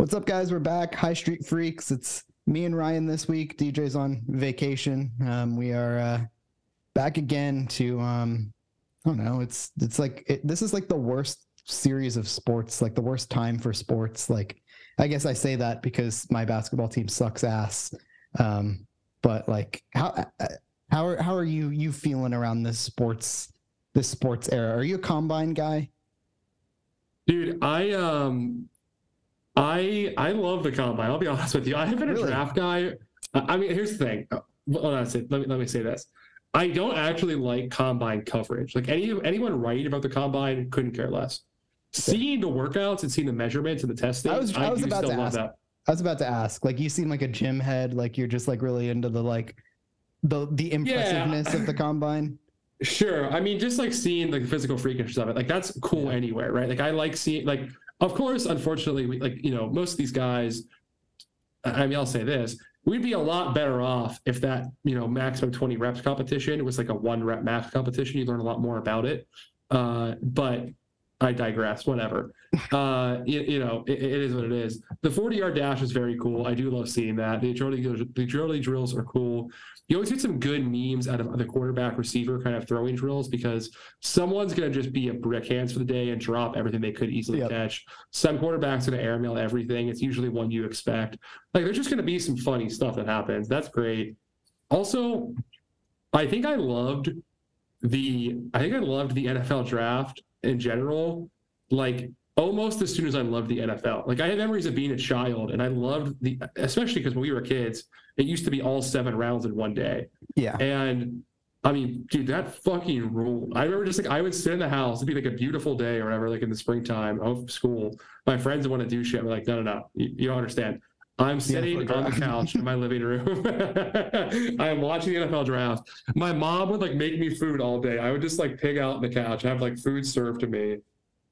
What's up, guys? We're back. High Street Freaks. It's me and Ryan this week. DJ's on vacation. Um, we are uh, back again to um, I don't know. It's it's like it, this is like the worst series of sports, like the worst time for sports. Like I guess I say that because my basketball team sucks ass. Um, but like how uh, how are how are you you feeling around this sports this sports era? Are you a combine guy? Dude, I um I I love the combine. I'll be honest with you. I have been a draft guy. I I mean, here's the thing. Uh, Hold on a. Let me let me say this. I don't actually like combine coverage. Like any anyone writing about the combine couldn't care less. Seeing the workouts and seeing the measurements and the testing, I was- I was do about still to love ask. that. I was about to ask. Like you seem like a gym head. Like you're just like really into the like the the impressiveness of the combine. Sure. I mean, just like seeing the physical freakishness of it, like that's cool Yeah. anywhere, right? Like I like seeing, like, of course, unfortunately, we like you know most of these guys. I mean, I'll say this: we'd be a lot better off if that you know maximum twenty reps competition was like a one rep max competition. You learn a lot more about it. Uh, but I digress. Whatever. Uh, you, you know, it, it is what it is. The forty yard dash is very cool. I do love seeing that. The agility the agility drills are cool you always get some good memes out of the quarterback receiver kind of throwing drills because someone's going to just be a brick hands for the day and drop everything they could easily Yep. catch. Some quarterbacks are going to airmail everything. It's usually one you expect. Like there's just going to be some funny stuff that happens. That's great. Also, I think I loved the I think I loved the NFL draft in general. Like almost as soon as I loved the NFL. Like I have memories of being a child and I loved the especially because when we were kids, it used to be all seven rounds in one day. Yeah. And I mean, dude, that fucking ruled. I remember just like I would sit in the house, it'd be like a beautiful day or whatever, like in the springtime of school. My friends would want to do shit. I'm like, no, no, no, you, you don't understand. I'm sitting NFL on the couch in my living room. I am watching the NFL draft. My mom would like make me food all day. I would just like pig out on the couch, have like food served to me.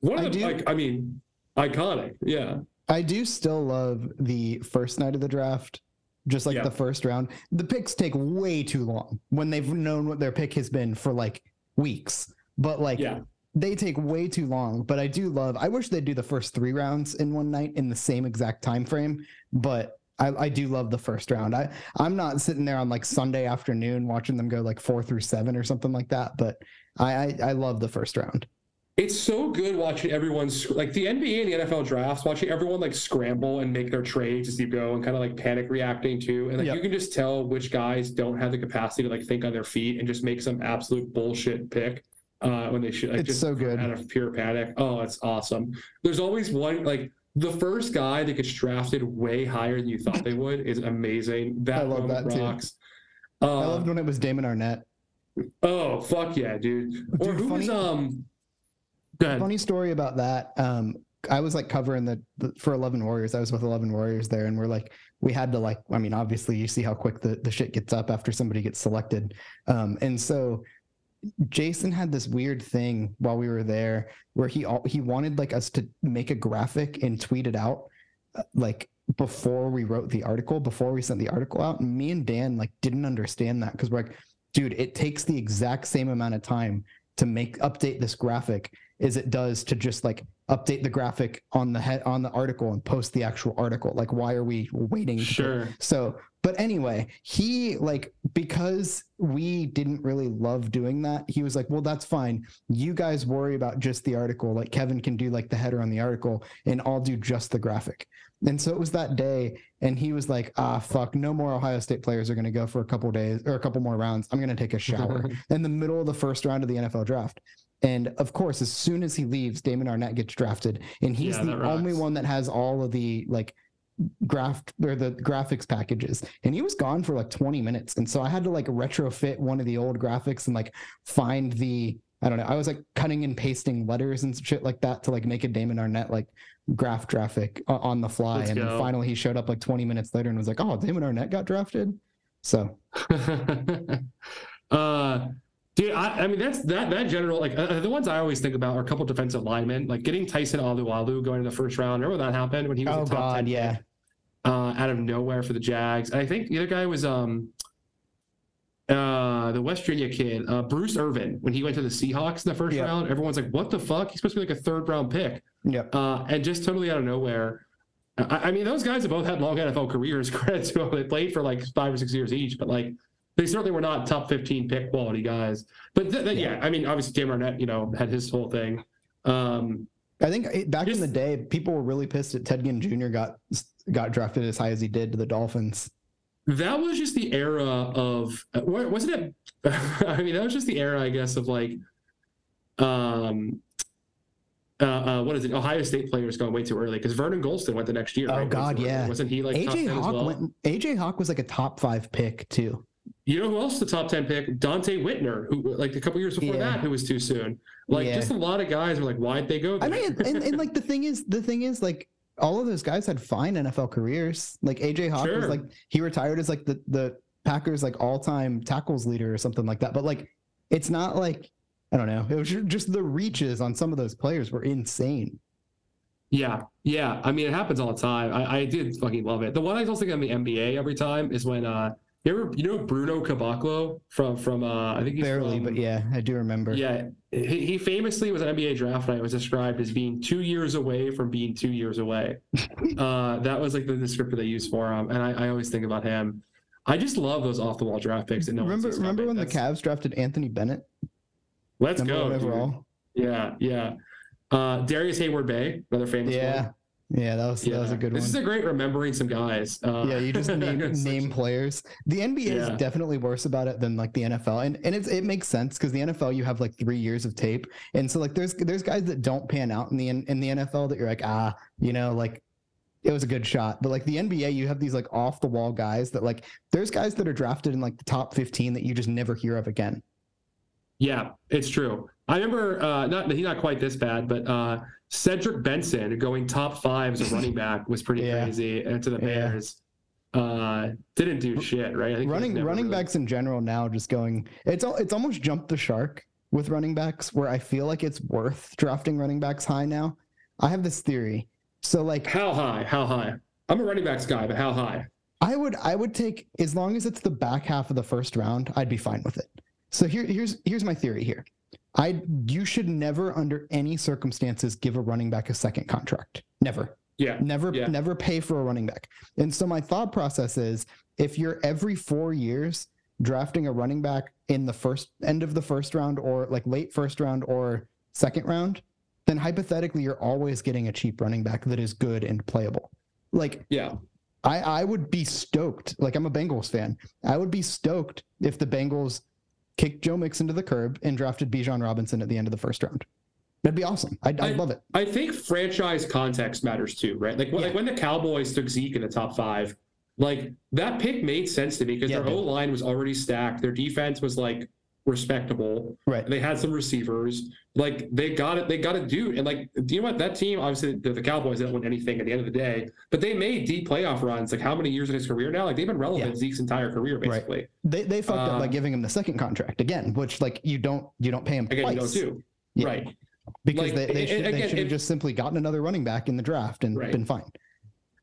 One of I the do- like, I mean, iconic. Yeah. I do still love the first night of the draft, just like Yeah. the first round. The picks take way too long when they've known what their pick has been for like weeks. But like Yeah. they take way too long. But I do love I wish they'd do the first three rounds in one night in the same exact time frame. But I, I do love the first round. I, I'm not sitting there on like Sunday afternoon watching them go like four through seven or something like that. But I, I, I love the first round. It's so good watching everyone like the NBA and the NFL drafts, watching everyone like scramble and make their trades as you go and kind of like panic reacting too. And like Yep. you can just tell which guys don't have the capacity to like think on their feet and just make some absolute bullshit pick uh when they should like It's just so good. out of pure panic. Oh, it's awesome. There's always one like the first guy that gets drafted way higher than you thought they would is amazing. That I love that too. rocks. Uh, I loved when it was Damon Arnette. oh fuck yeah, dude. Or Dude, who was um. Funny story about that um i was like covering the, the for 11 warriors i was with 11 warriors there and we're like we had to like i mean obviously you see how quick the, the shit gets up after somebody gets selected um and so jason had this weird thing while we were there where he al- he wanted like us to make a graphic and tweet it out uh, like before we wrote the article before we sent the article out and me and dan like didn't understand that because we're like dude it takes the exact same amount of time to make update this graphic as it does to just like update the graphic on the head on the article and post the actual article. Like why are we waiting Sure. so but anyway he like because we didn't really love doing that he was like well that's fine. You guys worry about just the article. Like kevin can do like the header on the article and i'll do just the graphic. And so it was that day and he was like ah fuck. No more ohio state players are going to go for a couple days or a couple more rounds. I'm going to take a shower. In the middle of the first round of the nfl draft and of course, as soon as he leaves, Damon Arnette gets drafted, and he's Yeah, the only one that has all of the like graph or the graphics packages. And he was gone for like 20 minutes, and so I had to like retrofit one of the old graphics and like find the I don't know. I was like cutting and pasting letters and shit like that to like make a Damon Arnette like graph graphic on the fly. Let's and then finally he showed up like 20 minutes later and was like, "Oh, Damon Arnette got drafted." So uh, dude, I, I mean that's that that general like uh, the ones I always think about are a couple defensive linemen, like getting Tyson Alualu going in the first round. Remember when that happened when he was Oh, a top God, 10 yeah. uh, out of nowhere for the Jags. And I think the other guy was um uh the West Virginia kid, uh Bruce Irvin, when he went to the Seahawks in the first Yeah. round. Everyone's like, what the fuck? He's supposed to be like a third round pick. Yeah. uh, and just totally out of nowhere. I, I mean, those guys have both had long NFL careers. Credit to them. They played for like five or six years each, but like they certainly were not top 15 pick quality guys. But th- th- yeah. yeah. I mean, obviously, Dave Arnette, you know, had his whole thing. Um, I think eh, back just, in the day, people were really pissed that Ted Ginn Jr. got got drafted as high as he did to the Dolphins. That was just the era of wasn't it? I mean, that was just the era, I guess, of like, um, uh, uh, what is it? Ohio State players going way too early because Vernon Gholston went the next year. Oh right? God, yeah. Wasn't he like AJ Hawk well? went? AJ Hawk was like a top five pick too. You know who else the top ten pick? Donte Whitner, who like a couple years before yeah. that, who was too soon. Like yeah. just a lot of guys were like, why'd they go? There? I mean, and, and like the thing is, the thing is, like all of those guys had fine NFL careers. Like AJ Hawk sure. was like he retired as like the the Packers like all time tackles leader or something like that. But like it's not like I don't know. It was just the reaches on some of those players were insane. Yeah, yeah. I mean, it happens all the time. I, I did fucking love it. The one I also think on the NBA every time is when uh you ever you know Bruno Caboclo from from uh I think he's barely, from, but yeah, I do remember. Yeah, he, he famously was an NBA draft night was described as being two years away from being two years away. uh, that was like the descriptor they used for him, and I, I always think about him. I just love those off the wall draft picks. And no remember remember when That's... the Cavs drafted Anthony Bennett? Let's Number go overall. Yeah, yeah. Uh, Darrius Heyward-Bey, another famous yeah. one. Yeah, that was yeah. that was a good this one. This is a great remembering some guys. Uh, yeah, you just name name players. The NBA yeah. is definitely worse about it than like the NFL, and and it's it makes sense because the NFL you have like three years of tape, and so like there's there's guys that don't pan out in the in the NFL that you're like ah you know like it was a good shot. But like the NBA, you have these like off the wall guys that like there's guys that are drafted in like the top 15 that you just never hear of again. Yeah, it's true. I remember uh, not he's not quite this bad, but uh, Cedric Benson going top five as a running back was pretty yeah. crazy. And to the Bears, yeah. uh, didn't do shit, right? I think running running really... backs in general now just going. It's it's almost jumped the shark with running backs, where I feel like it's worth drafting running backs high now. I have this theory. So like, how high? How high? I'm a running backs guy, but how high? I would I would take as long as it's the back half of the first round, I'd be fine with it. So here here's here's my theory here. I you should never under any circumstances give a running back a second contract. Never. Yeah. Never yeah. never pay for a running back. And so my thought process is if you're every 4 years drafting a running back in the first end of the first round or like late first round or second round, then hypothetically you're always getting a cheap running back that is good and playable. Like Yeah. I I would be stoked. Like I'm a Bengals fan. I would be stoked if the Bengals kicked Joe Mixon to the curb and drafted Bijan Robinson at the end of the first round. That'd be awesome. I'd, I'd I, love it. I think franchise context matters too, right? Like, yeah. like when the Cowboys took Zeke in the top five, like that pick made sense to me because yeah, their O line was already stacked. Their defense was like respectable. Right. They had some receivers. Like they got it. They got a dude. And like, do you know what? That team, obviously, the, the, Cowboys didn't win anything at the end of the day, but they made deep playoff runs. Like how many years in his career now? Like they've been relevant yeah. Zeke's entire career, basically. Right. They they fucked um, up by um, giving him the second contract again, which like you don't you don't pay him again. Twice. You don't do. Yeah. Right. Because like, they, they, should, again, they should have just simply gotten another running back in the draft and right. been fine.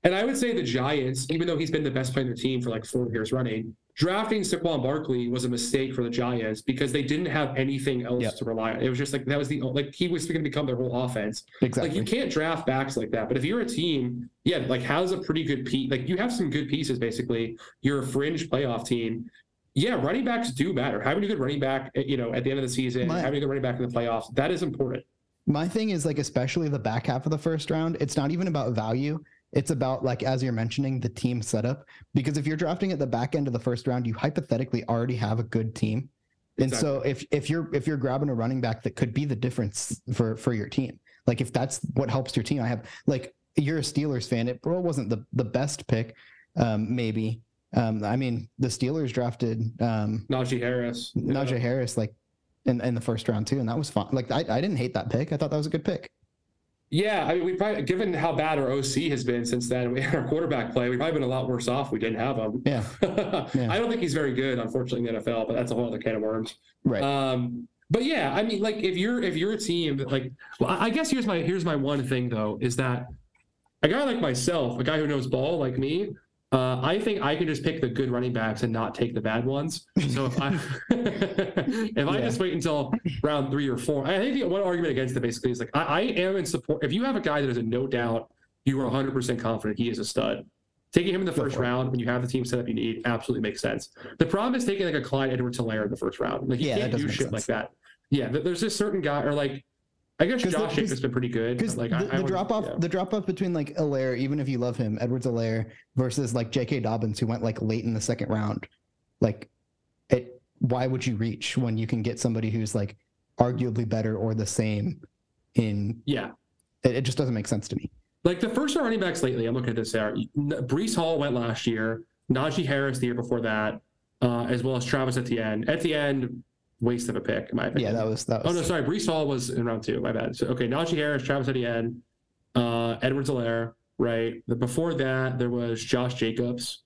And I would say the Giants, even though he's been the best player in the team for like four years running, drafting Saquon Barkley was a mistake for the Giants because they didn't have anything else yep. to rely on. It was just like that was the like he was going to become their whole offense. Exactly. Like you can't draft backs like that. But if you're a team, yeah, like has a pretty good piece. Like you have some good pieces. Basically, you're a fringe playoff team. Yeah, running backs do matter. Having a good running back, eh, you know, at the end of the season, My, having a good running back in the playoffs, that is important. My thing is like, especially the back half of the first round, it's not even about value. It's about like as you're mentioning the team setup because if you're drafting at the back end of the first round, you hypothetically already have a good team. And exactly. so if if you're if you're grabbing a running back that could be the difference for for your team, like if that's what helps your team, I have like you're a Steelers fan. It well, wasn't the the best pick, um, maybe. Um, I mean, the Steelers drafted um, Najee Harris. Najee yeah. Harris, like in, in the first round too, and that was fun. Like I, I didn't hate that pick. I thought that was a good pick. Yeah, I mean, we probably, given how bad our OC has been since then, we had our quarterback play. We've probably been a lot worse off. We didn't have him. Yeah. yeah. I don't think he's very good, unfortunately, in the NFL, but that's a whole other can of worms. Right. Um, but yeah, I mean, like if you're if you're a team like, well, I guess here's my here's my one thing though is that a guy like myself, a guy who knows ball like me, uh, I think I can just pick the good running backs and not take the bad ones. So if I if yeah. I just wait until round three or four, I think the one argument against it basically is like I, I, am in support. If you have a guy that is a no doubt you are 100% confident he is a stud. Taking him in the first round when you have the team set up you need absolutely makes sense. The problem is taking like a Clyde Edwards Helaire in the first round. Like you Yeah, can't do shit like that. Yeah, there's this certain guy or like I guess the- Josh Jacobs been pretty good. Because like the, I, I the drop off, yeah. the drop off between like Helaire, even if you love him, Edwards Helaire versus like J.K. Dobbins, who went like late in the second round, like, it. Why would you reach when you can get somebody who's like arguably better or the same? In yeah. it, it just doesn't make sense to me. Like the first running backs lately, I'm looking at this there. Breece Hall went last year, Najee Harris the year before that, uh, as well as Travis Etienne. Etienne, waste of a pick, in my opinion. Yeah, that was that Oh no, sorry. Breece Hall was in round two. My bad. So okay, Najee Harris, Travis Etienne, uh, Edwards Helaire, right? The, before that, there was Josh Jacobs.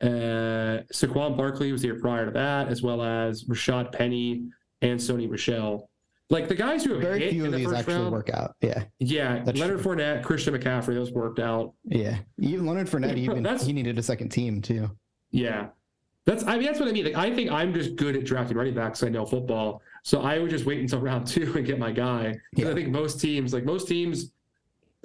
Uh, Saquon Barkley was here prior to that, as well as Rashaad Penny and Sony Michel. Like the guys who have Very hit few in of the these actually round. work out. Yeah, Yeah, That's Leonard true. Fournette, Christian McCaffrey, those worked out. yeah. Even Leonard Fournette, even he needed a second team too. Yeah. That's I mean that's what I mean. Like I think I'm just good at drafting running backs. I know football, so I would just wait until round two and get my guy. 'Cause Yeah. I think most teams, like most teams,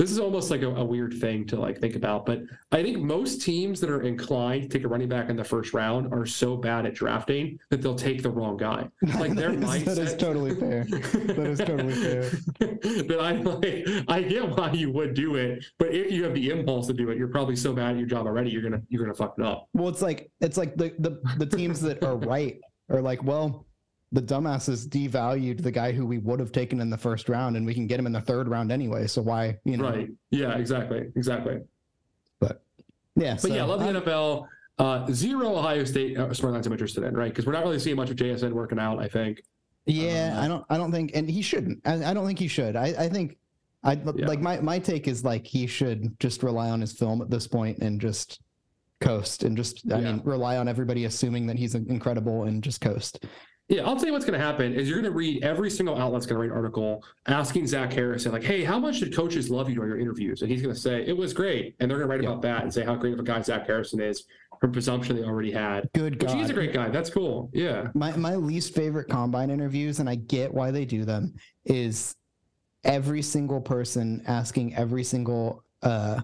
this is almost like a, a weird thing to like think about. But I think most teams that are inclined to take a running back in the first round are so bad at drafting that they'll take the wrong guy. Like their that, is, that is totally fair. That is totally fair. but I like I get why you would do it, but if you have the impulse to do it, you're probably so bad at your job already, you're gonna you're gonna fuck it up. Well, it's like it's like the the the teams that are right are like, well, the dumbasses devalued the guy who we would have taken in the first round, and we can get him in the third round anyway. So why, you know? Right. Yeah, exactly. Exactly. But yeah. But yeah, I love the I'm- NFL. Uh, zero Ohio State uh, storylines I'm interested in, right? Because we're not really seeing much of JSN working out. I think. Yeah, Uh, I don't. I don't think, and he shouldn't. I, I don't think he should. I, I think, I Yeah. like my my take is like he should just rely on his film at this point and just coast and just I Yeah. mean rely on everybody assuming that he's incredible and just coast. Yeah, I'll tell you what's going to happen is you're going to read every single outlet's going to write an article asking Zach Harrison like, "Hey, how much did coaches love you during your interviews?" And he's going to say it was great, and they're going to write Yeah. about that and say how great of a guy Zach Harrison is from presumption they already had. Good God. he's a great guy. That's cool. Yeah. my my least favorite combine interviews and i get why they do them is every single person asking every single uh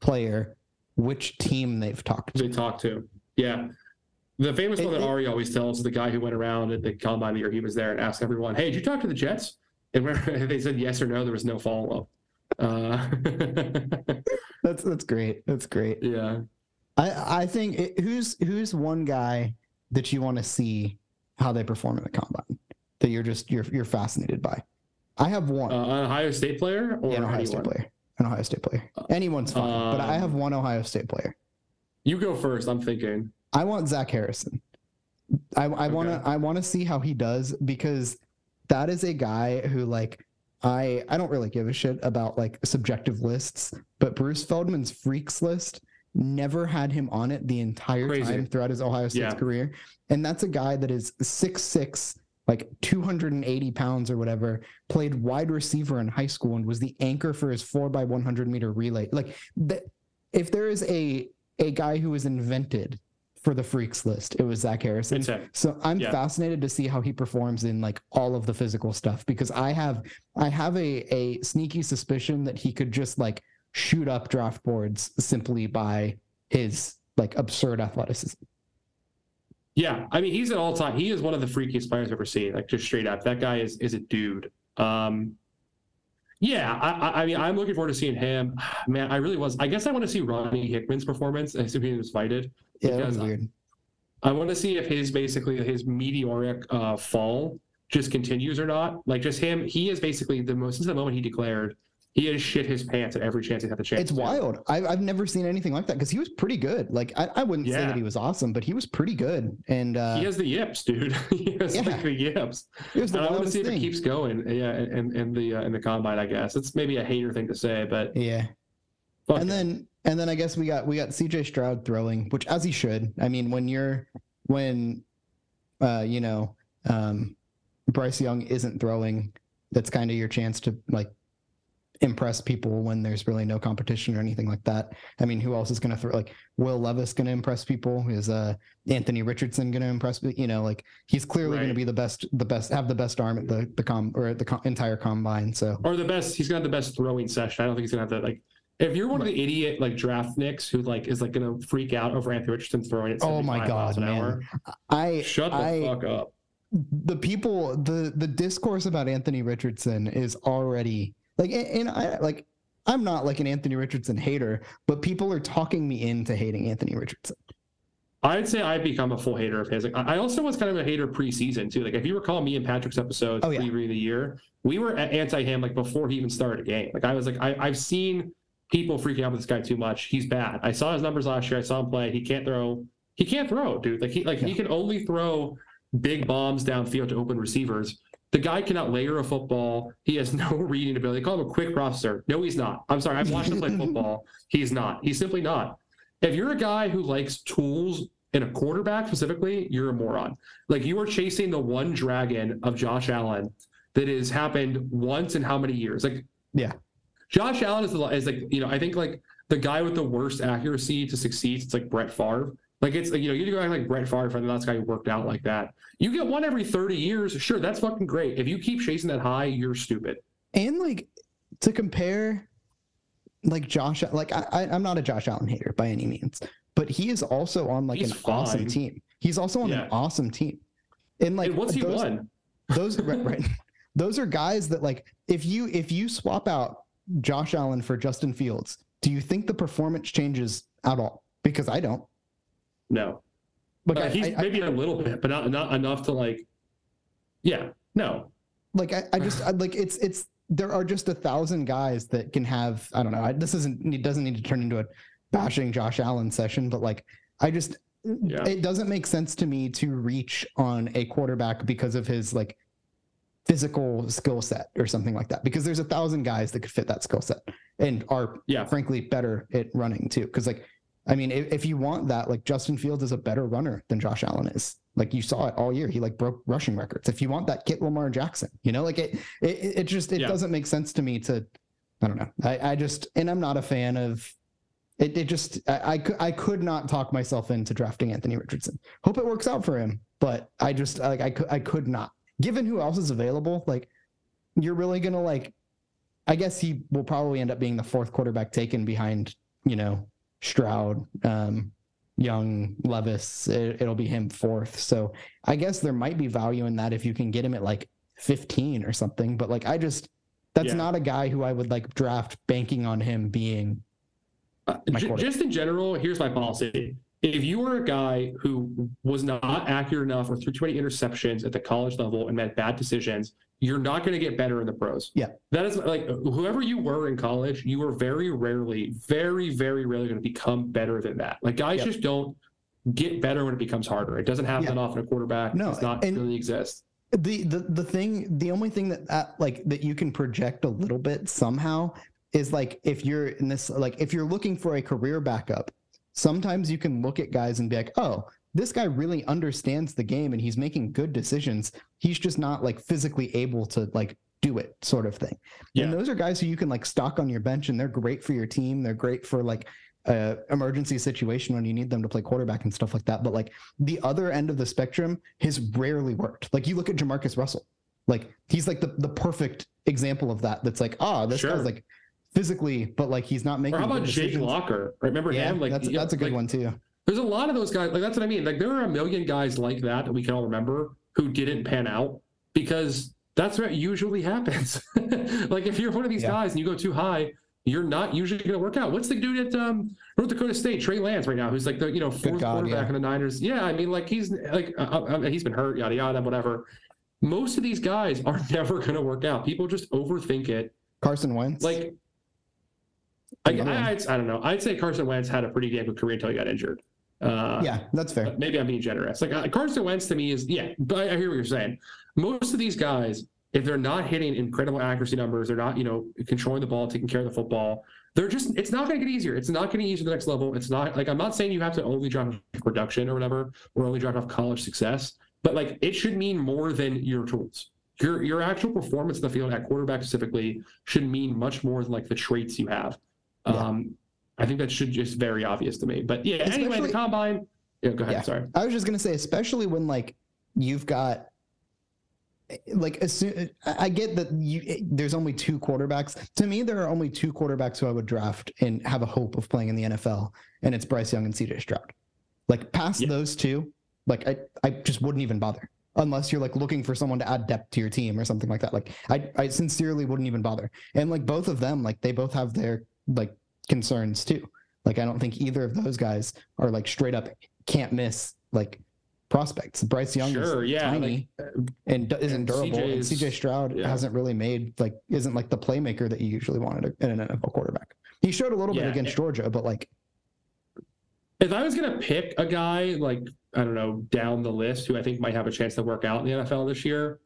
player which team they've talked to they talk to. Yeah. The famous It- one that Ari always tells is the guy who went around at the combine the year he was there and asked everyone, "Hey, did you talk to the Jets?" And where they said yes or no, there was no follow up. Uh, that's that's great that's great yeah. i i think it, who's who's one guy that you want to see how they perform in the combine that you're just you're you're fascinated by i have one Uh, an Ohio State player or yeah, an ohio anyone? state player an ohio state player anyone's fine but i have Um, one ohio state player You go first. I'm thinking. I want Zach Harrison. I, I want to Okay. I want to see how he does because that is a guy who like I I don't really give a shit about like subjective lists, but Bruce Feldman's freaks list never had him on it the entire Crazy. time throughout his Ohio State's Yeah. career. And that's a guy that is six six, like 280 pounds or whatever, played wide receiver in high school and was the anchor for his four by 100 meter relay. Like if there is a a guy who was invented for the freaks list, it was Zach Harrison. So I'm Yeah. fascinated to see how he performs in like all of the physical stuff because I have I have a a sneaky suspicion that he could just like shoot up draft boards simply by his like absurd athleticism. Yeah, I mean he's an all time. He is one of the freakiest players I've ever seen. Like just straight up, that guy is is a dude. Um, yeah, I, I- mean I'm looking forward to seeing him. Man, I really was. I guess I want to see Ronnie Hickman's performance. I assume he was invited. Yeah, that was weird. I want to see if his basically his meteoric uh, fall just continues or not. Like just him, he is basically the most since the moment he declared, he has shit his pants at every chance he had the chance. It's wild. I've I've never seen anything like that because he was pretty good. Like I, I wouldn't say that he was awesome, but he was pretty good. And uh, He has the yips, dude. he has Yeah. like the yips. it was the And I want to see if it keeps going. Yeah, in, in the uh, in the combine, I guess it's maybe a hater thing to say, but Yeah. and it. then and then I guess we got we got CJ Stroud throwing, which as he should. I mean, when you're when uh you know um Bryce Young isn't throwing, that's kind of your chance to like impress people when there's really no competition or anything like that. I mean, who else is going to throw like Will Levis going to impress people? Is uh Anthony Richardson going to impress you know, like he's clearly going to be the best the best have the best arm at the the com or at the com- entire combine. So or the best. He's got the best throwing session. I don't think he's gonna have that like. If you're one of the idiot like draft nicks who like is like gonna freak out over Anthony Richardson throwing it, Oh my 75 miles God, an man. hour, I shut the I, fuck up. the people the the discourse about Anthony Richardson is already like and, and I like I'm not like an Anthony Richardson hater, but people are talking me into hating Anthony Richardson. I'd say I've become a full hater of his. Like, I also was kind of a hater preseason too. Like if you recall me and Patrick's episodes Oh, yeah. previewing the year, we were anti him like before he even started a game. Like I was like I, I've seen people freaking out with this guy too much. He's bad. I saw his numbers last year. I saw him play. He can't throw. He can't throw, dude. Like he like he can only throw big bombs downfield to open receivers. The guy cannot layer a football. He has no reading ability. They call him a quick processor. No, he's not. I'm sorry. I've watched him play football. He's not. He's simply not. If you're a guy who likes tools in a quarterback specifically, you're a moron. Like you are chasing the one dragon of Josh Allen that has happened once in how many years? Like, Yeah. Josh Allen is the is like you know I think like the guy with the worst accuracy to succeed. It's like Brett Favre. Like it's you know you go act like Brett Favre and that's guy who worked out like that. You get one every thirty years, sure, that's fucking great. If you keep chasing that high, you're stupid. And like to compare like Josh like I, I I'm not a Josh Allen hater by any means, but he is also on like He's an awesome team. He's also on Yeah. an awesome team. And like and what's he those, won? those right, right those are guys that like if you if you swap out Josh Allen for Justin Fields, do you think the performance changes at all? Because I don't. No, Like Uh, I, he's I- I- maybe a little bit, but not not enough to like. Yeah, no, like I, I just I, like it's it's there are just a thousand guys that can have I don't know. I, this isn't it doesn't need to turn into a bashing Josh Allen session, but like I just Yeah. it doesn't make sense to me to reach on a quarterback because of his like physical skill set or something like that. Because there's a thousand guys that could fit that skill set and are yeah, frankly better at running too. Because like, I mean, if, if you want that, like Justin Fields is a better runner than Josh Allen is. Like you saw it all year. He like broke rushing records. If you want that, get Lamar Jackson. You know, like it it, it just it Yeah. doesn't make sense to me to I don't know. I, I just and I'm not a fan of it. It just I, I could I could not talk myself into drafting Anthony Richardson. Hope it works out for him, but I just like I could I could not. Given who else is available, like you're really gonna like I guess he will probably end up being the fourth quarterback taken behind, you know, Stroud, um, Young, Levis. It, will be him fourth. So I guess there might be value in that if you can get him at like 15 or something. But like, I just, that's Yeah. not a guy who I would like draft banking on him being. Uh, j- just in general, here's my policy. If you were a guy who was not accurate enough or threw too many interceptions at the college level and made bad decisions, you're not going to get better in the pros. Yeah. That is like whoever you were in college, you were very rarely, very, very rarely going to become better than that. Like guys Yep. just don't get better when it becomes harder. It doesn't happen Yeah. often. A quarterback No, does not and- really exist. The, the, the thing, the only thing that, that like that you can project a little bit somehow is like if you're in this, like if you're looking for a career backup, sometimes you can look at guys and be like, oh, this guy really understands the game and he's making good decisions. He's just not like physically able to like do it, sort of thing. Yeah. And those are guys who you can like stock on your bench and they're great for your team. They're great for like uh emergency situation when you need them to play quarterback and stuff like that. But like the other end of the spectrum has rarely worked. Like you look at Jamarcus Russell, like he's like the, the perfect example of that. That's like, ah, this Sure. guy's like physically, but like he's not making. Or how about Jake. Locker? Remember Yeah, him? Like that's that's a good like, one too. There's a lot of those guys. Like that's what I mean. Like there are a million guys like that that we can all remember who didn't pan out because that's what usually happens. like if you're one of these Yeah. guys and you go too high, you're not usually going to work out. What's the dude at um, North Dakota State, Trey Lance, right now, who's like the you know fourth God, quarterback yeah. in the Niners? Yeah, I mean like he's like uh, uh, he's been hurt, yada yada, whatever. Most of these guys are never going to work out. People just overthink it. Carson Wentz. Like I, I, I'd, I don't know. I'd say Carson Wentz had a pretty damn good career until he got injured. Uh, yeah, that's fair. Maybe I'm being generous. Like uh, Carson Wentz to me is yeah, but I hear what you're saying. Most of these guys, if they're not hitting incredible accuracy numbers, they're not you know controlling the ball, taking care of the football. They're just it's not going to get easier. It's not getting easier the next level. It's not like I'm not saying you have to only off production or whatever, or only drive off college success, but like it should mean more than your tools. Your your actual performance in the field at quarterback specifically should mean much more than like the traits you have. Yeah. Um, I think that should just be very obvious to me. But yeah, anyway, the combine. Yeah, go ahead. Yeah. Sorry. I was just gonna say, especially when like you've got like as soon I I get that you eh, there's only two quarterbacks. To me, there are only two quarterbacks who I would draft and have a hope of playing in the NFL, and it's Bryce Young and CJ Stroud. Like past Yeah. those two, like I I just wouldn't even bother unless you're like looking for someone to add depth to your team or something like that. Like I I sincerely wouldn't even bother. And like both of them, like they both have their like concerns too. Like I don't think either of those guys are like straight up can't miss like prospects. Bryce Young Sure, is yeah, tiny uh, and isn't and durable. And CJ Stroud yeah. hasn't really made like isn't like the playmaker that you usually wanted in an NFL quarterback. He showed a little Yeah, bit against and- Georgia, but like if I was gonna pick a guy like I don't know down the list who I think might have a chance to work out in the NFL this year,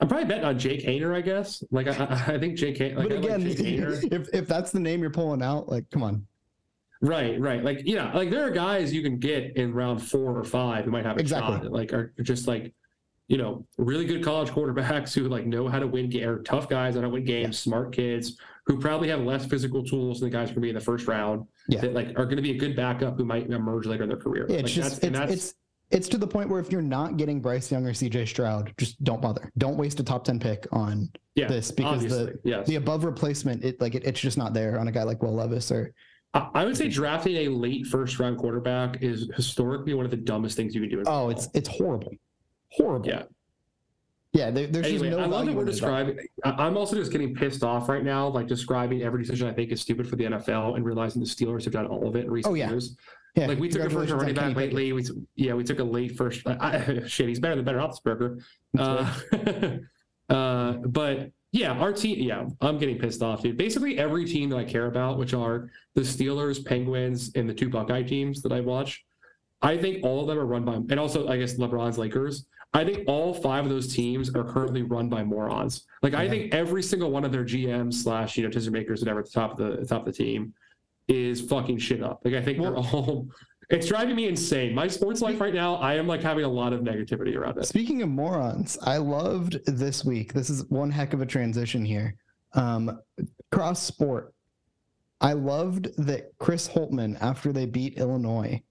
I'm probably betting on Jake Haener. I guess. Like I, I think Jake. Hay- Like, but like again, Jake Haener. if if that's the name you're pulling out, like come on. Right, right. Like, yeah, like there are guys you can get in round four or five who might have a Exactly. shot. Like, are just like, you know, really good college quarterbacks who like know how to win, ga- or tough guys that know how to win games, smart kids who probably have less physical tools than the guys going to be in the first round. Yeah. That like are going to be a good backup who might emerge later in their career. It's like, just that's, and it's, that's it's it's to the point where if you're not getting Bryce Young or CJ Stroud, just don't bother. Don't waste a top 10 pick on yeah, this because obviously, the yes. the above replacement, it like it, it's just not there on a guy like Will Levis or I, would say drafting a late first round quarterback is historically one of the dumbest things you can do. Oh, it's it's horrible. Horrible. Yeah. Yeah, there, there's Anyway, just no I love that we're describing. I'm also just getting pissed off right now, like describing every decision I think is stupid for the NFL and realizing the Steelers have done all of it in recent Oh, yeah. years. Yeah, Like we took a first running back lately. We yeah, we took a late first. I, I, shit, he's better than better Roethlisberger. Uh, uh, but yeah, our team. Yeah, I'm getting pissed off, dude. Basically, every team that I care about, which are the Steelers, Penguins, and the two Buckeye teams that I watch, I think all of them are run by, and also I guess LeBron's Lakers. I think all five of those teams are currently run by morons. Like I think every single one of their GMs slash you know decision makers, whatever, at the top of the top of the team, is fucking shit up. Like I think they're all. It's driving me insane. My sports life right now, I am like having a lot of negativity around it. Speaking of morons, I loved this week. This is one heck of a transition here. Um, cross sport. I loved that Chris Holtmann, after they beat Illinois,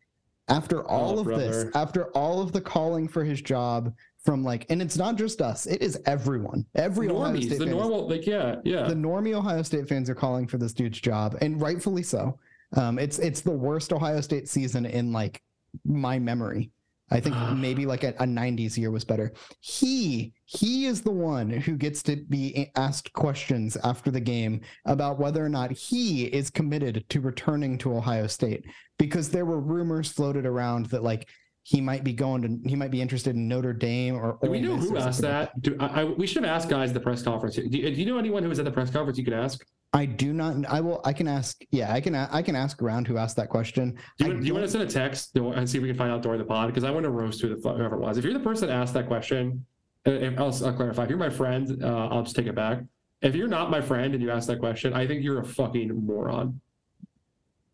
after all Oh, of this, after all of the calling for his job from like, and it's not just us, it is everyone. Every Ohio Normies, State the normal, like yeah, yeah. the normie Ohio State fans are calling for this dude's job, and rightfully so. Um, it's it's the worst Ohio State season in like my memory. I think maybe like a, a 90s year was better. He he is the one who gets to be asked questions after the game about whether or not he is committed to returning to Ohio State because there were rumors floated around that like he might be going to he might be interested in Notre Dame or Do we know who asked that? Do, I, I, we should have asked guys at the press conference. Do you, do you know anyone who was at the press conference you could ask? I do not. I will. I can ask. Yeah, I can. I can ask around who asked that question. Do you, want- do you want to send a text and see if we can find out during the pod? Because I want to roast who the whoever it was. If you're the person that asked that question, uh, if, I'll, I'll clarify. If you're my friend, uh, I'll just take it back. If you're not my friend and you ask that question, I think you're a fucking moron.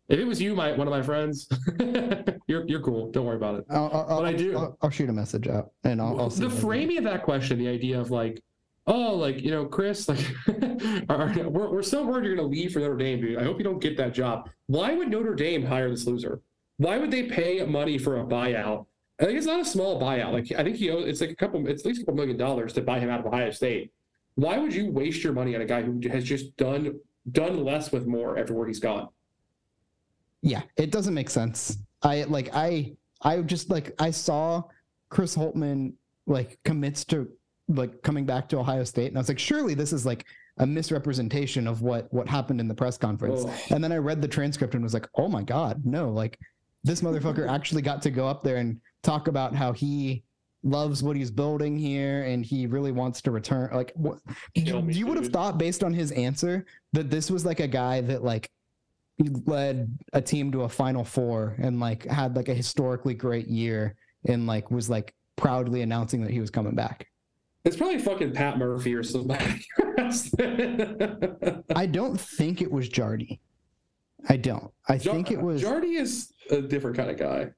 If it was you, my one of my friends, you're you're cool. Don't worry about it. I'll, I'll, But I do. I'll, I'll shoot a message out and I'll. I'll the framing of that question, the idea of like, oh, like you know, Chris, like, we're we're so worried you're going to leave for Notre Dame, dude. I hope you don't get that job. Why would Notre Dame hire this loser? Why would they pay money for a buyout? I think it's not a small buyout. Like I think he owes, it's like a couple, it's at least a couple million dollars to buy him out of Ohio State. Why would you waste your money on a guy who has just done done less with more everywhere he's gone? Yeah, it doesn't make sense. I like. I. I just like. I saw Chris Holtmann like commits to like coming back to Ohio State, and I was like, surely this is like a misrepresentation of what what happened in the press conference. Ugh. And then I read the transcript and was like, oh my god, no! Like this motherfucker actually got to go up there and talk about how he loves what he's building here and he really wants to return. Like, what you, you would have thought based on his answer that this was like a guy that like he led a team to a Final Four and like had like a historically great year and like was like proudly announcing that he was coming back. It's probably fucking Pat Murphy or somebody. I don't think it was Jardy. I don't. I think it was. Jardy is a different kind of guy.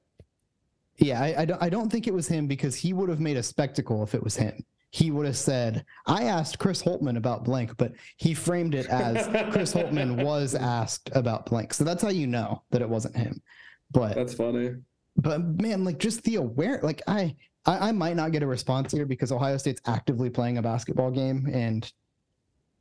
Yeah, I, I don't. I don't think it was him because he would have made a spectacle if it was him. He would have said, "I asked Chris Holtmann about blank," but he framed it as Chris Holtmann was asked about blank. So that's how you know that it wasn't him. But That's funny. but man, like just the aware, like I I, I might not get a response here because Ohio State's actively playing a basketball game, and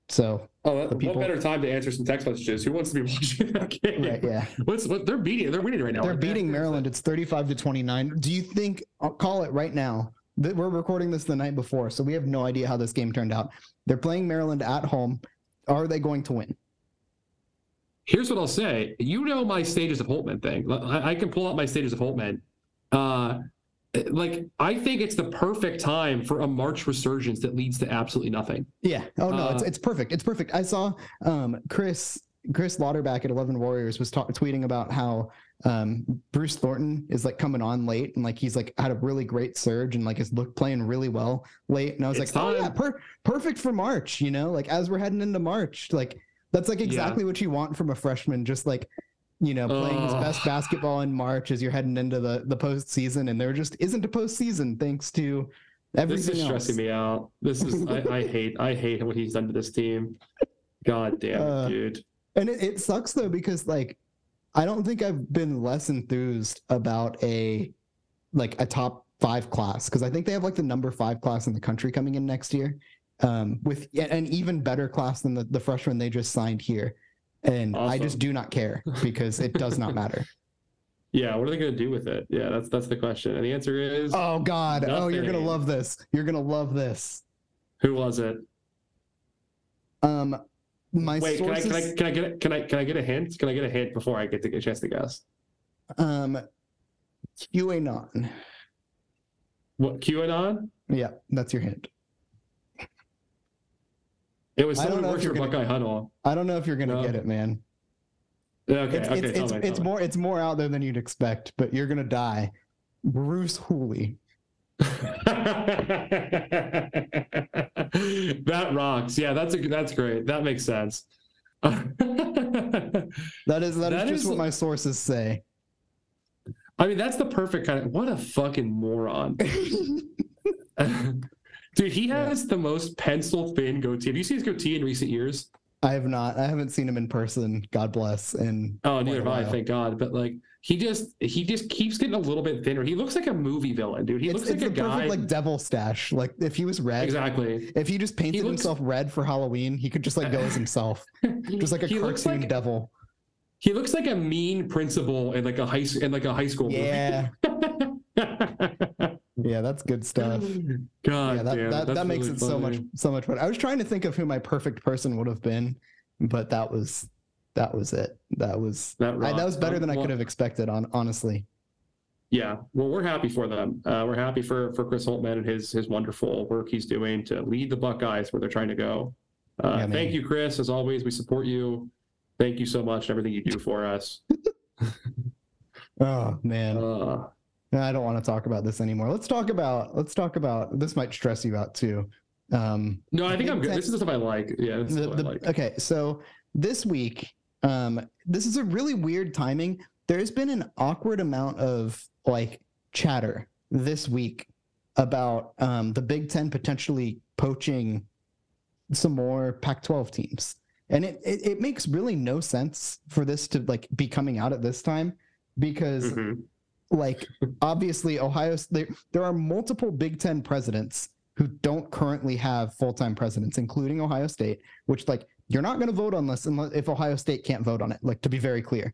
so Oh, that, The people- what better time to answer some text messages? Who wants to be watching that game? right, yeah, What's what they're beating? They're winning right now. they're beating Maryland. It's thirty-five to twenty-nine. Do you think? I'll call it right now. That we're recording this the night before, so we have no idea how this game turned out. They're playing Maryland at home. Are they going to win? Here's what I'll say. You know my stages of Holtmann thing. I, I can pull out my stages of Holtmann. Uh, like I think it's the perfect time for a March resurgence that leads to absolutely nothing. Yeah. Oh no, it's Uh, it's perfect. It's perfect. I saw um Chris Chris Lauderback at Eleven Warriors was ta- tweeting about how um Bruce Thornton is like coming on late and like he's like had a really great surge and like is look playing really well late. And I was It's like, oh yeah, per- perfect for March. You know, like as we're heading into March, like that's like Yeah. exactly what you want from a freshman. Just like you know, playing his best basketball in March as you're heading into the the postseason, and there just isn't a postseason thanks to everything This is else. stressing me out. This is I, I hate I hate what he's done to this team. God damn it, Uh, dude. And it, it sucks though because like I don't think I've been less enthused about a like a top five class because I think they have like the number five class in the country coming in next year, um, with an even better class than the, the freshman they just signed here. And I just do not care because it does not matter. Yeah, what are they gonna do with it? Yeah, that's that's the question. And the answer is Oh God! Oh, you're gonna love this. You're gonna love this. who was it? Um, my Wait, can I, can I can I get can I can I get a hint? Can I get a hint before I get to get a chance to guess? Um, QAnon. What QAnon? Yeah, that's your hint. It was someone know who if you're gonna- Buckeye Huddle. I don't know if you're gonna No. get it, man. Okay, it's okay, it's it's, me, it's more it's more out there than you'd expect, but you're gonna die. Bruce Hooley. that rocks. Yeah, that's a that's great. That makes sense. That is that is just is- what my sources say. I mean, that's the perfect kind of what a fucking moron. Dude, he Yeah. has the most pencil thin goatee. Have you seen his goatee in recent years? I have not. I haven't seen him in person. God bless. And Oh, neither have I, thank God. But like he just he just keeps getting a little bit thinner. He looks like a movie villain, dude. He it's, looks it's like a perfect guy. like devil stash. Like if he was red, exactly. if he just painted looks- himself red for Halloween, he could just like go as himself, just like a he cartoon like devil. he looks like a mean principal in like a high in like a high school Yeah, movie. yeah, that's good stuff. God yeah, that damn, that, that makes really it so much so much better. I was trying to think of who my perfect person would have been, but that was that was it. That was That, I, that was better than I could have expected. On honestly, Yeah, well, we're happy for them. Uh, we're happy for for Chris Holtmann and his his wonderful work he's doing to lead the Buckeyes where they're trying to go. Uh, Yeah, thank you, Chris. As always, we support you. Thank you so much for everything you do for us. oh man, Uh, I don't want to talk about this anymore. Let's talk about let's talk about this. Might stress you out too. Um, no, I think I'm good. This is the stuff I like. Yeah, the, the- I like. okay, so this week, um, this is a really weird timing. There's been an awkward amount of like chatter this week about um, the Big Ten potentially poaching some more Pac-12 teams, and it, it it makes really no sense for this to like be coming out at this time because Mhm. like obviously Ohio there, there are multiple Big 10 presidents who don't currently have full-time presidents including Ohio State which like you're not going to vote on this unless if Ohio State can't vote on it like to be very clear.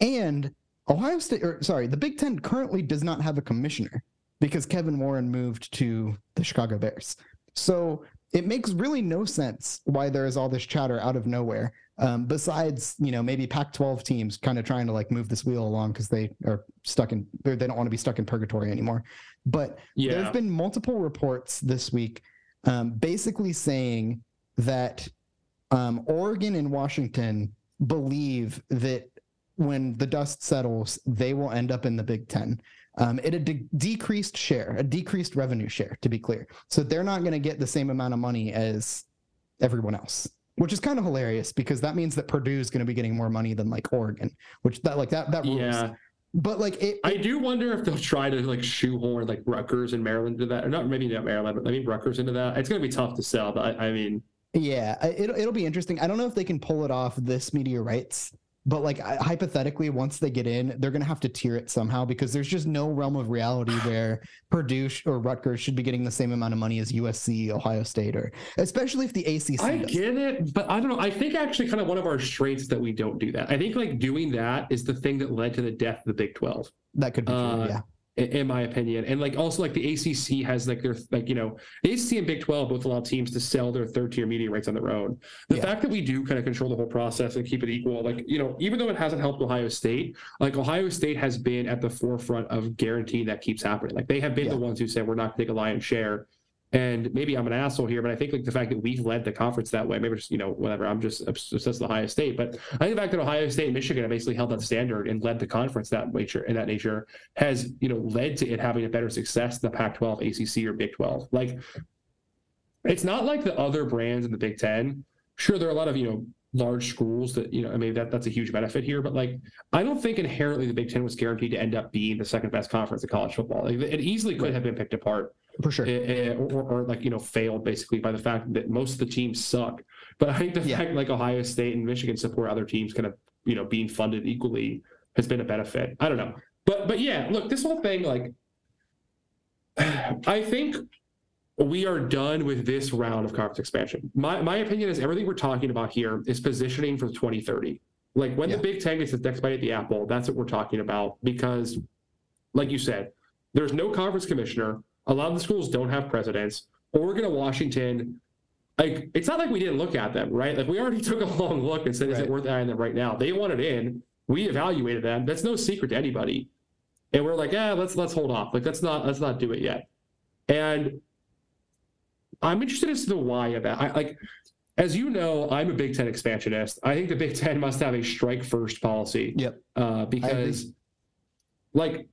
And Ohio State or sorry the Big 10 currently does not have a commissioner because Kevin Warren moved to the Chicago Bears. So it makes really no sense why there is all this chatter out of nowhere um, besides you know maybe pac-12 teams kind of trying to like move this wheel along because they are stuck in or they don't want to be stuck in purgatory anymore. But Yeah, there's been multiple reports this week um, basically saying that um, oregon and washington believe that when the dust settles they will end up in the big ten um, at a de- decreased share a decreased revenue share to be clear so they're not going to get the same amount of money as everyone else which is kind of hilarious because that means that Purdue is going to be getting more money than like Oregon, which that like that that rules. yeah. But like it, I do wonder if they'll try to like shoehorn like Rutgers and Maryland into that, or not maybe not Maryland, but I mean Rutgers into that. It's gonna be tough to sell, but I, I mean, yeah, it'll it'll be interesting. I don't know if they can pull it off this meteorites, but like hypothetically, once they get in, they're going to have to tier it somehow because there's just no realm of reality where Purdue or Rutgers should be getting the same amount of money as USC, Ohio State, or especially if the ACC. I does. get it, but I don't know. I think actually kind of one of our strengths that we don't do that. I think like doing that is the thing that led to the death of the Big Twelve. That could be true. Uh, yeah in my opinion. And like also like the ACC has like their like you know the ACC and Big Twelve both allow teams to sell their third tier media rights on their own. The yeah. fact that we do kind of control the whole process and keep it equal, like you know, even though it hasn't helped Ohio State, like Ohio State has been at the forefront of guaranteeing that keeps happening. Like they have been yeah. the ones who said we're not going to take a lion's share and maybe I'm an asshole here, but I think like the fact that we've led the conference that way, maybe just, you know, whatever, I'm just obsessed with Ohio State. But I think the fact that Ohio State and Michigan have basically held that standard and led the conference that nature in that nature has, you know, led to it having a better success than the Pac 12, ACC, or Big 12. Like it's not like the other brands in the Big Ten. Sure, there are a lot of, you know, large schools that you know i mean that that's a huge benefit here but like i don't think inherently the big ten was guaranteed to end up being the second best conference in college football like, it easily could have been picked apart for sure, eh, eh, or, or, or, like you know failed basically by the fact that most of the teams suck. But I think the yeah. fact like Ohio State and Michigan support other teams kind of you know being funded equally has been a benefit. I don't know, but but yeah, look, this whole thing like I think we are done with this round of conference expansion. My my opinion is everything we're talking about here is positioning for 2030. Like when yeah. the Big Ten gets its next bite at the apple, that's what we're talking about. Because, like you said, there's no conference commissioner. A lot of the schools don't have presidents. Oregon and Washington, like it's not like we didn't look at them, right? Like we already took a long look and said, right. is it worth adding them right now? They wanted in. We evaluated them. That's no secret to anybody. And we're like, yeah, let's let's hold off. Like let's not let's not do it yet. And I'm interested as to the why of that. I like as you know, I'm a Big Ten expansionist. I think the Big Ten must have a strike first policy. Yep. Uh, because like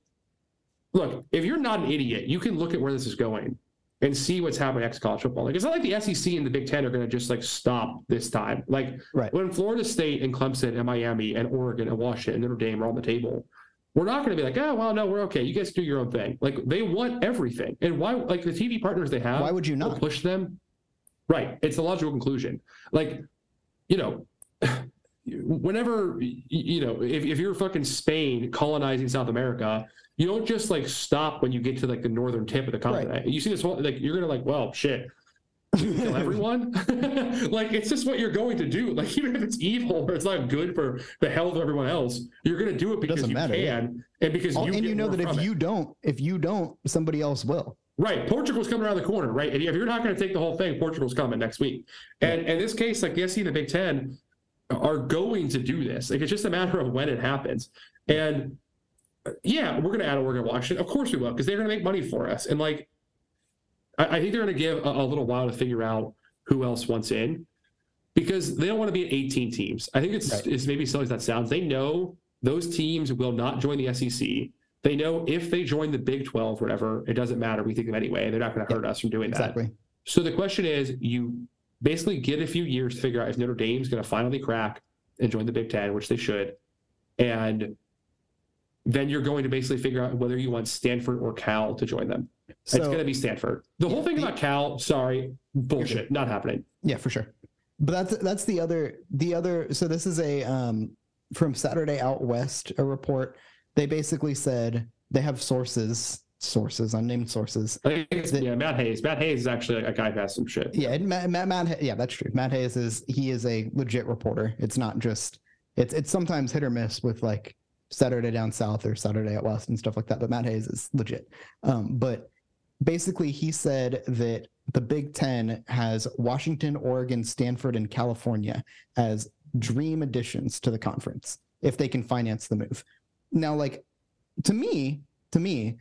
look, if you're not an idiot, you can look at where this is going and see what's happening next college football. Like it's not like the SEC and the Big Ten are going to just like stop this time. Like right. when Florida State and Clemson and Miami and Oregon and Washington and Notre Dame are on the table, we're not going to be like, oh well, no, we're okay. You guys do your own thing. Like they want everything, and why? Like the TV partners they have, why would you not push them? Right. It's a logical conclusion. Like, you know. Whenever you know, if, if you're fucking Spain colonizing South America, you don't just like stop when you get to like the northern tip of the continent. Right. You see this whole like you're gonna like, well, shit, kill everyone. like it's just what you're going to do. Like even if it's evil or it's not good for the health of everyone else, you're gonna do it because you matter. can and because oh, you and you know that if it. you don't, if you don't, somebody else will. Right, Portugal's coming around the corner, right? And if you're not going to take the whole thing, Portugal's coming next week. And in this case, like the SC the Big Ten are going to do this. Like it's just a matter of when it happens. And yeah, we're going to add Oregon Washington. Of course we will, because they're going to make money for us. And like, I, I think they're going to give a, a, little while to figure out who else wants in, because they don't want to be at 18 teams. I think it's right. it's maybe silly as that sounds. They know those teams will not join the SEC. They know if they join the Big 12, whatever, it doesn't matter. We think them anyway. They're not going to hurt us from doing that. Exactly. So the question is, you basically get a few years to figure out if Notre Dame's going to finally crack and join the Big Ten, which they should, and then you're going to basically figure out whether you want Stanford or Cal to join them. So, it's going to be Stanford. The whole thing the, about Cal, sorry, bullshit, not happening. Yeah, for sure. But that's that's the other the other. So this is a um from Saturday Out West a report. They basically said they have sources sources, unnamed sources. That, yeah, Matt Hayes. Matt Hayes is actually a guy who has some shit. Yeah, Matt, Matt, Matt, yeah, that's true. Matt Hayes is he is a legit reporter. It's not just it's it's sometimes hit or miss with like Saturday down south or Saturday out west and stuff like that. But Matt Hayes is legit. Um, but basically, he said that the Big Ten has Washington, Oregon, Stanford, and California as dream additions to the conference if they can finance the move. Now, like to me, to me,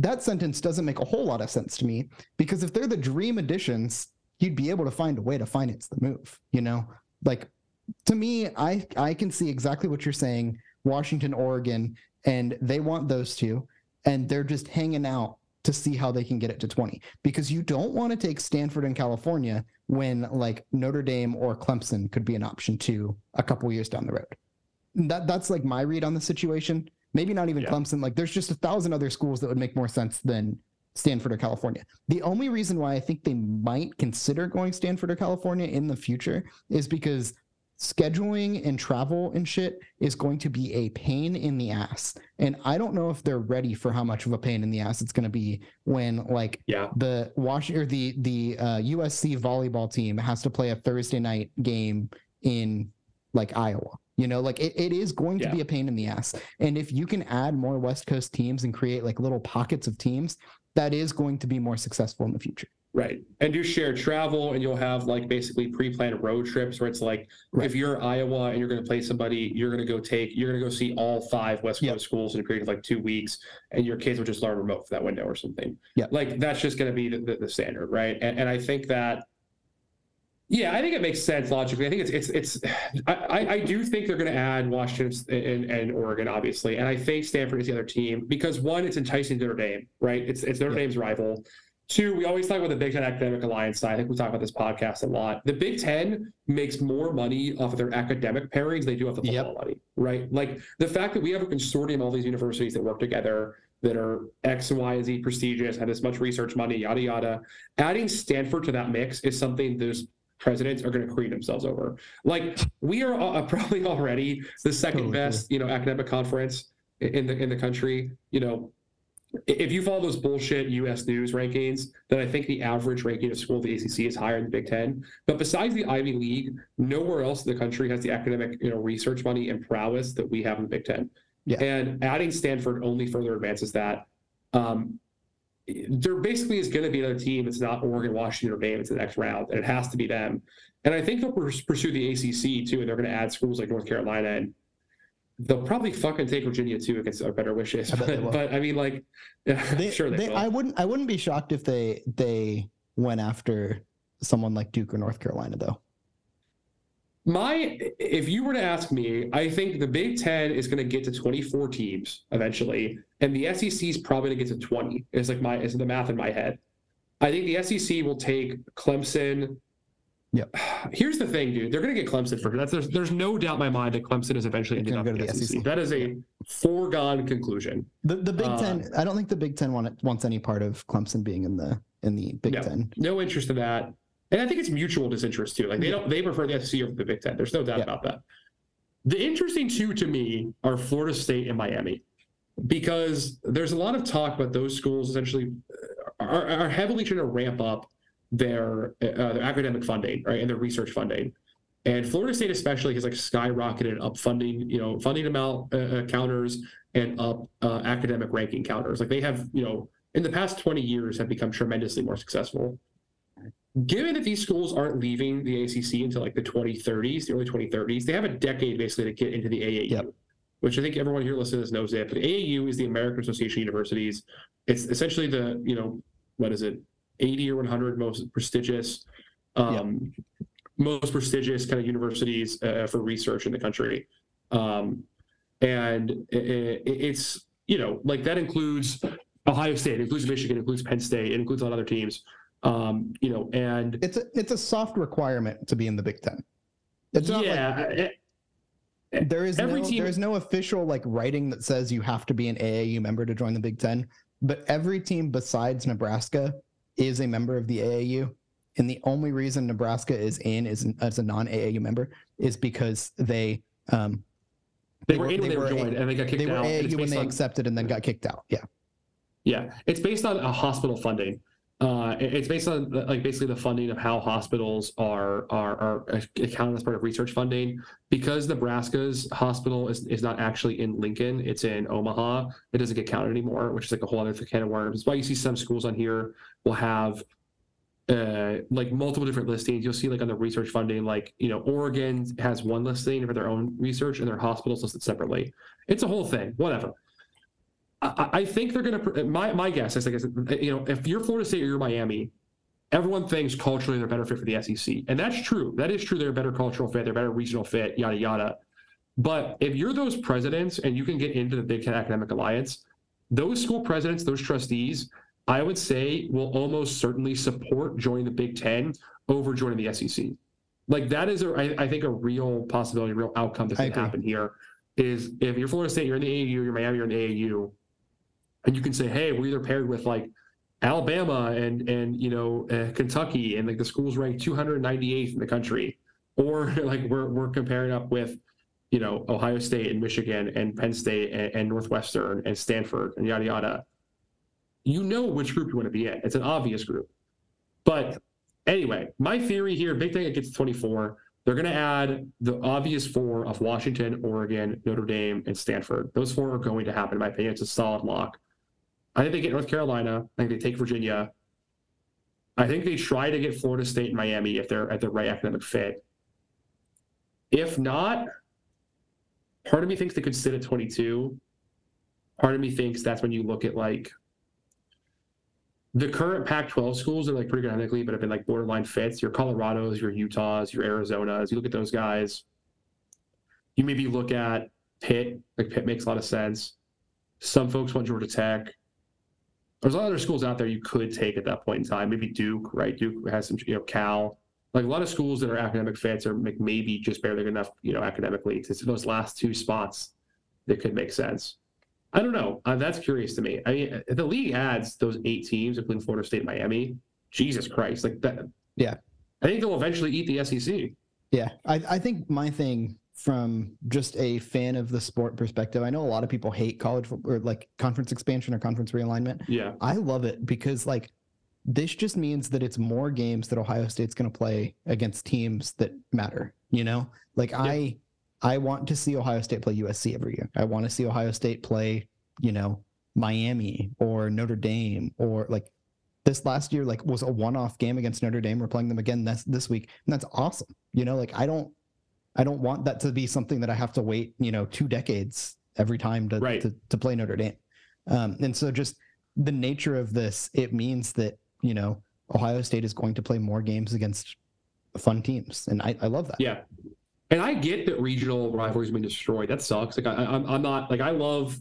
that sentence doesn't make a whole lot of sense to me because if they're the dream additions, you'd be able to find a way to finance the move. You know, like to me, I I can see exactly what you're saying Washington, Oregon, and they want those two, and they're just hanging out to see how they can get it to 20 because you don't want to take Stanford and California when like Notre Dame or Clemson could be an option too a couple years down the road. That that's like my read on the situation. Maybe not even yeah. Clemson. Like there's just a thousand other schools that would make more sense than Stanford or California. The only reason why I think they might consider going Stanford or California in the future is because scheduling and travel and shit is going to be a pain in the ass. And I don't know if they're ready for how much of a pain in the ass it's going to be when like Yeah. the Wash or the the uh, USC volleyball team has to play a Thursday night game in like Iowa. You know, like it, it is going to be a pain in the ass. And if you can add more West Coast teams and create like little pockets of teams, that is going to be more successful in the future. Right. And do shared travel, and you'll have like basically pre planned road trips where it's like Right. if you're Iowa and you're going to play somebody, you're going to go take, you're going to go see all five West Coast Yep. schools in a period of like two weeks, and your kids will just learn remote for that window or something. Yeah. Like that's just going to be the, the, the standard. Right. And, and I think that, yeah, I think it makes sense logically. I think it's, it's, it's, I, I- do think they're going to add Washington and, and Oregon, obviously. And I think Stanford is the other team because one, it's enticing to Notre Dame, right? It's, it's Notre Yep. Dame's rival. Two, we always talk about the Big Ten Academic Alliance side. I think we talk about this podcast a lot. The Big Ten makes more money off of their academic pairings than they do off the Yep. football money, right? Like the fact that we have a consortium of all these universities that work together that are X Y and Z prestigious, have this much research money, yada yada. Adding Stanford to that mix is something those presidents are going to cream themselves over. Like we are probably already the second Totally best, you know, academic conference in the in the country. You know, if you follow those bullshit U.S. news rankings, then I think the average ranking of school of the ACC is higher than the Big Ten. But besides the Ivy League, nowhere else in the country has the academic, you know, research money and prowess that we have in the Big Ten. Yeah. And adding Stanford only further advances that. Um, there basically is going to be another team that's not Oregon, Washington, or Maine. It's the next round, and it has to be them. And I think they'll pursue the ACC too, and they're going to add schools like North Carolina and they'll probably fucking take Virginia too against our better wishes. I But, but I mean, like, They, sure they, they- will. I wouldn't I wouldn't be shocked if they they went after someone like Duke or North Carolina though. My, if you were to ask me, I think the Big Ten is going to get to 24 teams eventually, and the SEC is probably going to get to 20. Is like my is the math in my head. I think the SEC will take Clemson. Yep. Here's the thing, dude. They're going to get Clemson for that's there's, there's no doubt in my mind that Clemson is eventually ending gonna up go in to the the SEC. SEC. That is a foregone conclusion. The the Big Uh, Ten I don't think the Big Ten want, wants any part of Clemson being in the in the Big No. Ten. No interest in that. And I think it's mutual disinterest too. Like they don't they prefer the SEC over the Big Ten. There's no doubt Yeah. about that. The interesting two to me are Florida State and Miami. Because there's a lot of talk about those schools essentially uh, are, are heavily trying to ramp up their uh, their academic funding, right, and their research funding. And Florida State especially has like skyrocketed up funding, you know, funding amount uh, uh, counters and up uh, academic ranking counters. Like they have, you know, in the past 20 years have become tremendously more successful. Given that these schools aren't leaving the ACC until like the 2030s, the early 2030s, they have a decade basically to get into the AAU, Yep. which I think everyone here listening to knows that. But the AAU is the American Association of Universities. It's essentially the, you know, what is it, 80 or 100 most prestigious, um, most prestigious kind of universities uh, for research in the country. Um, and i- i- it's, you know, like that includes Ohio State, it includes Michigan, it includes Penn State, it includes a lot of other teams. Um, you know, and It's a it's a soft requirement to be in the Big Ten. It's not like yeah, eh, there is every no team- there is no official like writing that says you have to be an AAU member to join the Big Ten, but every team besides Nebraska is a member of the AAU. And the only reason Nebraska is in is as a non AAU member is because they um they, they were were- in when they they were were joined, and they got kicked they out. and it's AAU when they on- accepted and then got kicked out. Yeah. Yeah, it's based on a hospital funding. Uh, it's based on like basically the funding of how hospitals are are are accounted as part of research funding. Because Nebraska's hospital is, is not actually in Lincoln, it's in Omaha. It doesn't get counted anymore, which is like a whole other can of worms. That's why you see some schools on here will have uh like multiple different listings. You'll see like on the research funding, like you know, Oregon has one listing for their own research and their hospitals listed separately. It's a whole thing. Whatever. I, I think they're going to. My my guess is, I guess, you know, if you're Florida State or you're Miami, everyone thinks culturally they're better fit for the SEC, and that's true. That is true. They're a better cultural fit. They're a better regional fit. Yada yada. But if you're those presidents and you can get into the Big Ten Academic Alliance, those school presidents, those trustees, I would say will almost certainly support joining the Big Ten over joining the SEC. Like that is, a, I, I think, a real possibility, a real outcome that can happen here. Is if you're Florida State, you're in the AAU, you're Miami, you're in the AAU, and you can say, hey, we're either paired with like Alabama and and you know uh, Kentucky, and like the schools ranked 298th in the country, or like we're we're comparing up with you know Ohio State and Michigan and Penn State and, and Northwestern and Stanford and yada yada. You know which group you want to be in. It's an obvious group. But anyway, my theory here, big thing it gets to 24. They're going to add the obvious four of Washington, Oregon, Notre Dame, and Stanford. Those four are going to happen, in my opinion. It's a solid lock. I think they get North Carolina. I think they take Virginia. I think they try to get Florida State and Miami if they're at the right academic fit. If not, part of me thinks they could sit at 22. Part of me thinks that's when you look at like the current Pac-12 schools are like pretty good academically, but have been like borderline fits. Your Colorado's, your Utah's, your Arizona's. You look at those guys. You maybe look at Pitt. Like Pitt makes a lot of sense. Some folks want Georgia Tech. There's a lot of other schools out there you could take at that point in time. Maybe Duke, right? Duke has some, you know, Cal. Like a lot of schools that are academic fits are maybe just barely good enough, you know, academically to those last two spots that could make sense. I don't know. Uh, that's curious to me. I mean, the league adds those eight teams, including Florida State, Miami. Jesus Christ, like that. Yeah, I think they'll eventually eat the SEC. Yeah, I, I think my thing from just a fan of the sport perspective, I know a lot of people hate college or like conference expansion or conference realignment. Yeah, I love it because like this just means that it's more games that Ohio State's going to play against teams that matter. You know, like yeah. I I want to see Ohio State play USC every year. I want to see Ohio State play, you know, Miami or Notre Dame or like this last year like was a one-off game against Notre Dame. We're playing them again this this week, and that's awesome. You know, like I don't I don't want that to be something that I have to wait, you know, two decades every time to right. to, to play Notre Dame. Um, and so just the nature of this, it means that you know Ohio State is going to play more games against fun teams, and I, I love that. Yeah, and I get that regional rivalries have been destroyed. That sucks. Like I, I'm, I'm not like I love,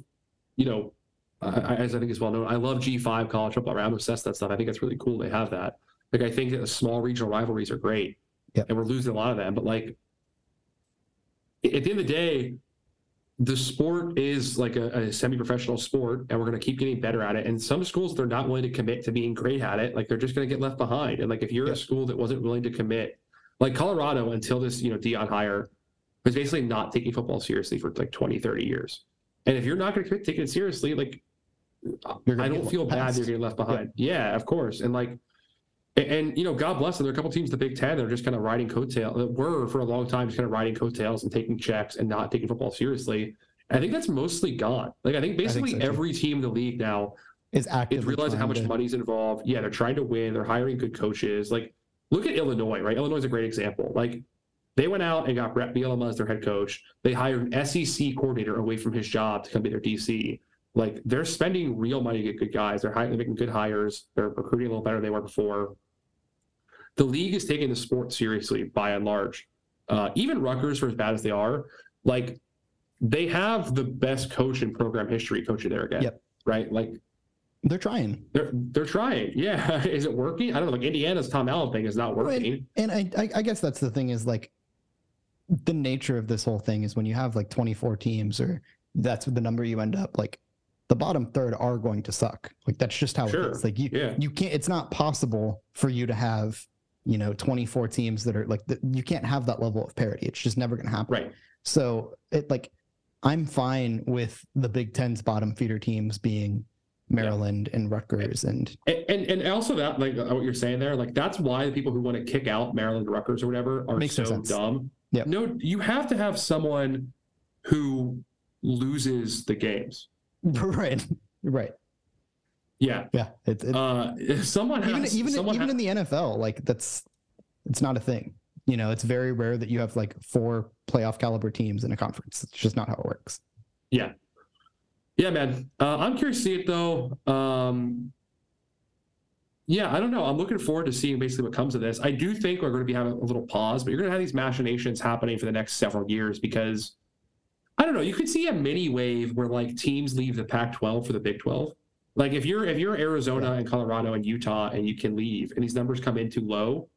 you know, I, as I think is well known, I love G5 college football. I'm obsessed with that stuff. I think it's really cool they have that. Like I think that small regional rivalries are great, and we're losing a lot of them. But like at the end of the day, the sport is like a, a semi-professional sport, and we're going to keep getting better at it. And some schools they're not willing to commit to being great at it. Like they're just going to get left behind. And like if you're yep. a school that wasn't willing to commit like Colorado until this, you know, Deion hire was basically not taking football seriously for like 20, 30 years. And if you're not going to take it seriously, like I don't feel bad you're getting left behind. Yeah. yeah, of course. And like, and, and, you know, God bless them. There are a couple teams in the Big Ten that are just kind of riding coattails. That were for a long time just kind of riding coattails and taking checks and not taking football seriously. I think that's mostly gone. Like I think basically I think so every team in the league now is actively is realizing how much to... money's involved. Yeah, they're trying to win. They're hiring good coaches. Like look at Illinois, right? Illinois is a great example. Like they went out and got Bret Bielema as their head coach. They hired an SEC coordinator away from his job to come be their DC. Like they're spending real money to get good guys. They're, hiring, they're making good hires. They're recruiting a little better than they were before. The league is taking the sport seriously by and large. Uh, even Rutgers, for as bad as they are, like they have the best coach in program history coaching there again. Yep. Right. Like they're trying. They're they're trying. Yeah. is it working? I don't know. Like Indiana's Tom Allen thing is not working. And, and I, I guess that's the thing is like the nature of this whole thing is when you have like 24 teams or that's the number you end up like the bottom third are going to suck. Like that's just how sure. it is. Like you yeah. you can't it's not possible for you to have, you know, 24 teams that are like the, you can't have that level of parity. It's just never going to happen. Right. So, it like I'm fine with the Big 10's bottom feeder teams being Maryland yeah. and Rutgers and... and and and also that like uh, what you're saying there like that's why the people who want to kick out Maryland Rutgers or whatever are Makes so dumb. Yeah. No, you have to have someone who loses the games. Right. Right. Yeah. Yeah. It, it, uh, someone even has, even someone even has, in the NFL, like that's it's not a thing. You know, it's very rare that you have like four playoff caliber teams in a conference. It's just not how it works. Yeah. Yeah, man. Uh, I'm curious to see it though. Um, yeah, I don't know. I'm looking forward to seeing basically what comes of this. I do think we're going to be having a little pause, but you're going to have these machinations happening for the next several years because I don't know. You could see a mini wave where like teams leave the Pac-12 for the Big 12. Like if you're if you're Arizona and Colorado and Utah and you can leave and these numbers come in too low,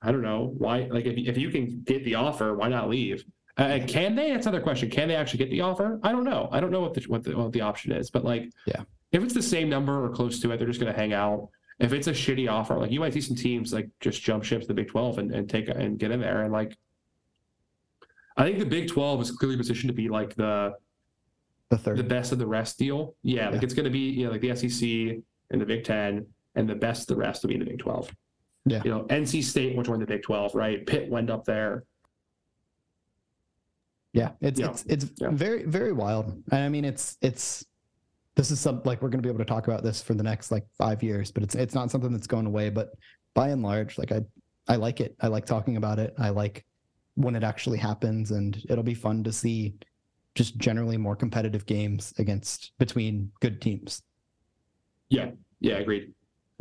I don't know why. Like if if you can get the offer, why not leave? Uh, can they? That's another question. Can they actually get the offer? I don't know. I don't know what the what the, what the option is, but like, yeah, if it's the same number or close to it, they're just going to hang out. if it's a shitty offer, like you might see some teams like just jump ship to the Big 12 and, and take and get in there. And like, I think the Big 12 is clearly positioned to be like the The third. the best of the rest deal. Yeah, like it's going to be you know like the SEC and the Big 10, and the best of the rest will be in the Big 12. Yeah. you know NC State will join the Big 12, right? Pitt went up there. Yeah, it's Yeah. it's it's Yeah. very very wild. I mean, it's it's this is some like we're going to be able to talk about this for the next like five years, but it's it's not something that's going away. But by and large, like I I like it. I like talking about it. I like when it actually happens, and it'll be fun to see just generally more competitive games against between good teams. Yeah, Yeah. I agreed.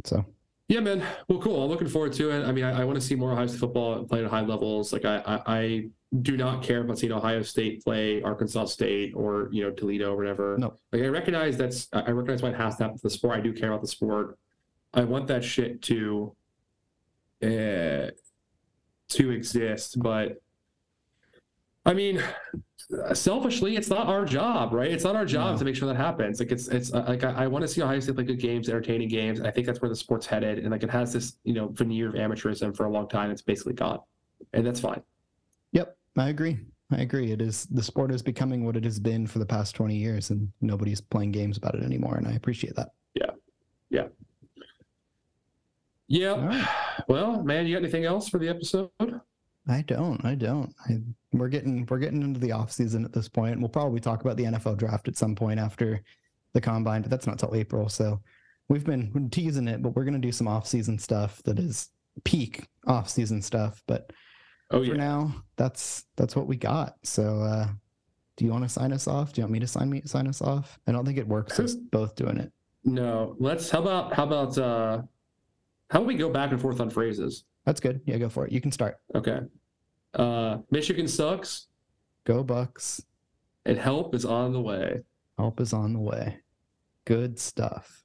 So Yeah, man. Well, cool. I'm looking forward to it. I mean, I, I want to see more Ohio State football played at high levels. Like, I, I, I do not care about seeing Ohio State play Arkansas State or you know Toledo or whatever. No. Like, I recognize that's I recognize why it has to happen to the sport. I do care about the sport. I want that shit to, uh, to exist. But, I mean, selfishly, it's not our job, right? It's not our job No. to make sure that happens. Like it's it's uh, like I, I want to see Ohio State play good games, entertaining games. And I think that's where the sport's headed. And like it has this you know veneer of amateurism for a long time. It's basically gone, and that's fine. Yep, I agree. I agree. It is the sport is becoming what it has been for the past 20 years and nobody's playing games about it anymore and I appreciate that. Yeah. All right. Well, man, you got anything else for the episode? I don't. I don't. I, we're getting we're getting into the off season at this point. We'll probably talk about the NFL draft at some point after the combine, but that's not till April. So we've been teasing it, but we're gonna do some off season stuff that is peak off season stuff. But Oh for yeah. now, that's that's what we got. So uh do you want to sign us off? Do you want me to sign me sign us off? I don't think it works us both doing it. No. Let's. How about how about uh, how about we go back and forth on phrases? That's good. Yeah, go for it. You can start. Okay. Uh, Michigan sucks, Go Bucks. and help is on the way. Help is on the way. Good stuff.